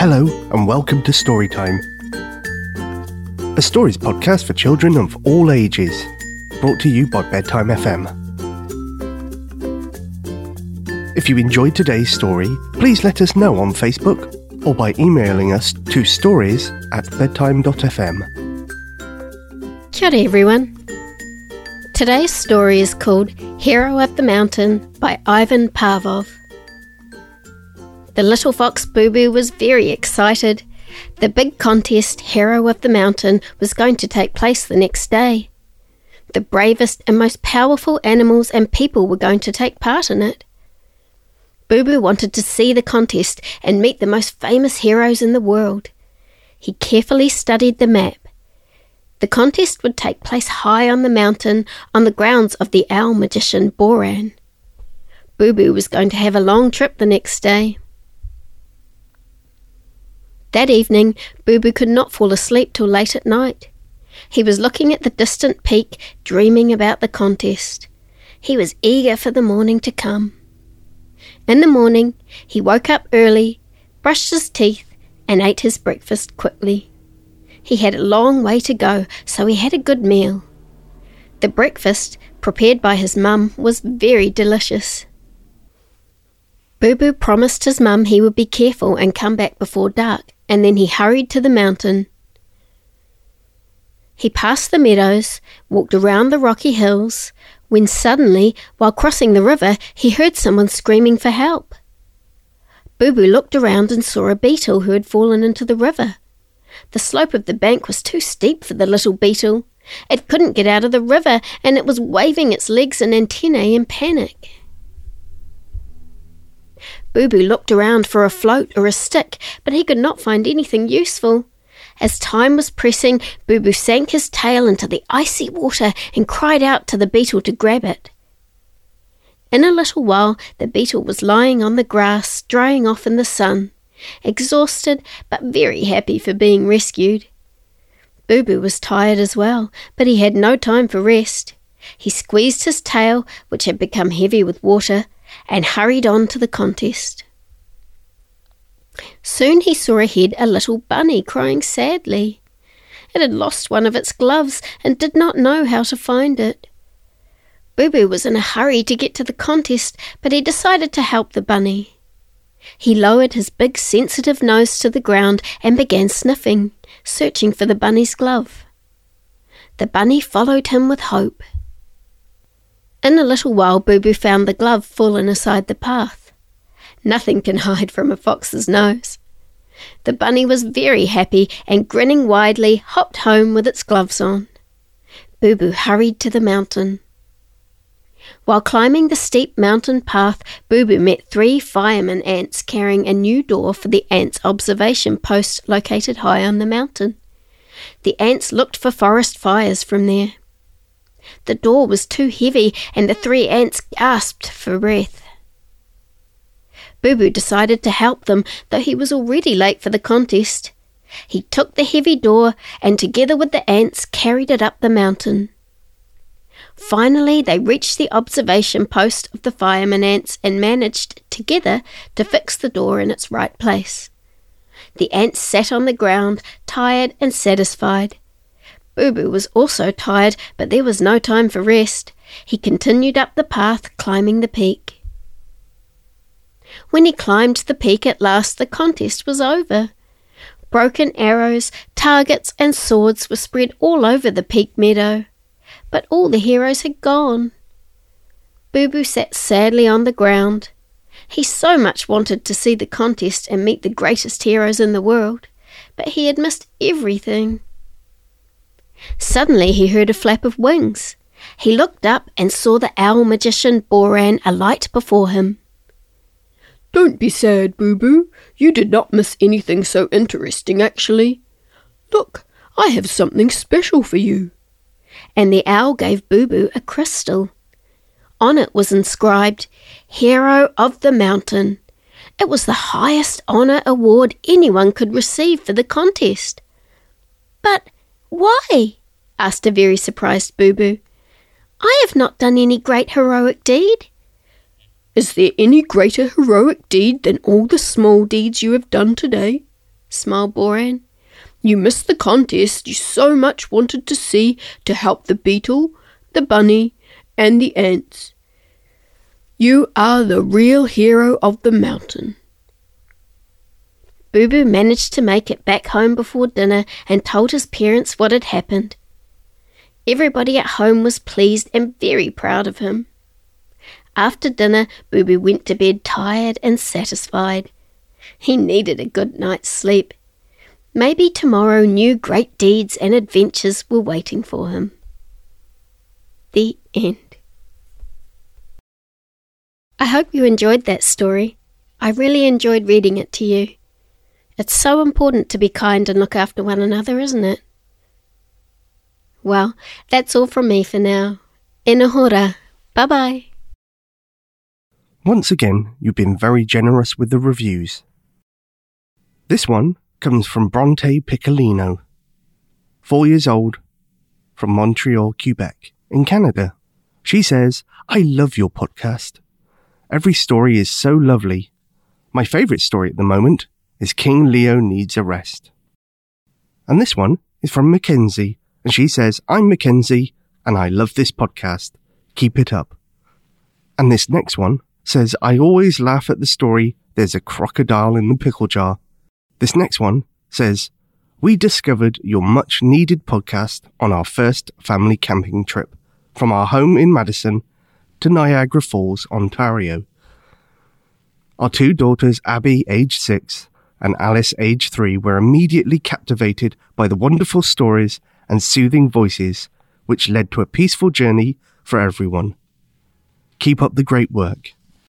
Hello, and welcome to Storytime, a stories podcast for children of all ages, brought to you by Bedtime FM. If you enjoyed today's story, please let us know on Facebook or by emailing us to stories at bedtime.fm. Kia everyone. Today's story is called Hero of the Mountain by Ivan Parvov. The little fox Bubu was very excited. The big contest, Hero of the Mountain, was going to take place the next day. The bravest and most powerful animals and people were going to take part in it. Bubu wanted to see the contest and meet the most famous heroes in the world. He carefully studied the map. The contest would take place high on the mountain on the grounds of the owl magician Boran. Bubu was going to have a long trip the next day. That evening, Bubu could not fall asleep till late at night. He was looking at the distant peak, dreaming about the contest. He was eager for the morning to come. In the morning, he woke up early, brushed his teeth, and ate his breakfast quickly. He had a long way to go, so he had a good meal. The breakfast, prepared by his mum, was very delicious. Bubu promised his mum he would be careful and come back before dark, and then he hurried to the mountain. He passed the meadows, walked around the rocky hills, when suddenly, while crossing the river, he heard someone screaming for help. Bubu looked around and saw a beetle who had fallen into the river. The slope of the bank was too steep for the little beetle. It couldn't get out of the river, and it was waving its legs and antennae in panic. Bubu looked around for a float or a stick, but he could not find anything useful. As time was pressing, Bubu sank his tail into the icy water and cried out to the beetle to grab it. In a little while, the beetle was lying on the grass, drying off in the sun, exhausted but very happy for being rescued. Bubu was tired as well, but he had no time for rest. He squeezed his tail, which had become heavy with water, and hurried on to the contest. Soon he saw ahead a little bunny crying sadly. It had lost one of its gloves and did not know how to find it. Bubu was in a hurry to get to the contest, but he decided to help the bunny. He lowered his big sensitive nose to the ground and began sniffing, searching for the bunny's glove. The bunny followed him with hope. In a little while, Bubu found the glove fallen aside the path. Nothing can hide from a fox's nose. The bunny was very happy and, grinning widely, hopped home with its gloves on. Bubu hurried to the mountain. While climbing the steep mountain path, Bubu met three fireman ants carrying a new door for the ants' observation post located high on the mountain. The ants looked for forest fires from there. The door was too heavy, and the three ants gasped for breath. Bubu decided to help them, though he was already late for the contest. He took the heavy door and, together with the ants, carried it up the mountain. Finally, they reached the observation post of the fireman ants and managed, together, to fix the door in its right place. The ants sat on the ground, tired and satisfied. Bubu was also tired, but there was no time for rest. He continued up the path, climbing the peak. When he climbed the peak at last, the contest was over. Broken arrows, targets, and swords were spread all over the peak meadow, but all the heroes had gone. Bubu sat sadly on the ground. He so much wanted to see the contest and meet the greatest heroes in the world, but he had missed everything. Suddenly he heard a flap of wings. He looked up and saw the owl magician Boran alight before him. Don't be sad, Bubu. You did not miss anything so interesting, actually. Look, I have something special for you. And the owl gave Bubu a crystal. On it was inscribed, Hero of the Mountain. It was the highest honour award anyone could receive for the contest. But why? asked a very surprised Bubu. I have not done any great heroic deed. Is there any greater heroic deed than all the small deeds you have done today? smiled Boran. You missed the contest you so much wanted to see to help the beetle, the bunny, and the ants. You are the real hero of the mountain. Bubu managed to make it back home before dinner and told his parents what had happened. Everybody at home was pleased and very proud of him. After dinner, Bubu went to bed tired and satisfied. He needed a good night's sleep. Maybe tomorrow new great deeds and adventures were waiting for him. The end. I hope you enjoyed that story. I really enjoyed reading it to you. It's so important to be kind and look after one another, isn't it? Well, that's all from me for now. Inahora. Bye bye. Once again, you've been very generous with the reviews. This one comes from Bronte Piccolino, four years old, from Montreal, Quebec, in Canada. She says, I love your podcast. Every story is so lovely. My favourite story at the moment is King Leo Needs a Rest. And this one is from Mackenzie, and she says, I'm Mackenzie, and I love this podcast. Keep it up. And this next one says, I always laugh at the story, There's a crocodile in the pickle jar. This next one says, We discovered your much needed podcast on our first family camping trip from our home in Madison to Niagara Falls, Ontario. Our two daughters, Abby, age six, and Alice, age three, were immediately captivated by the wonderful stories and soothing voices, which led to a peaceful journey for everyone. Keep up the great work.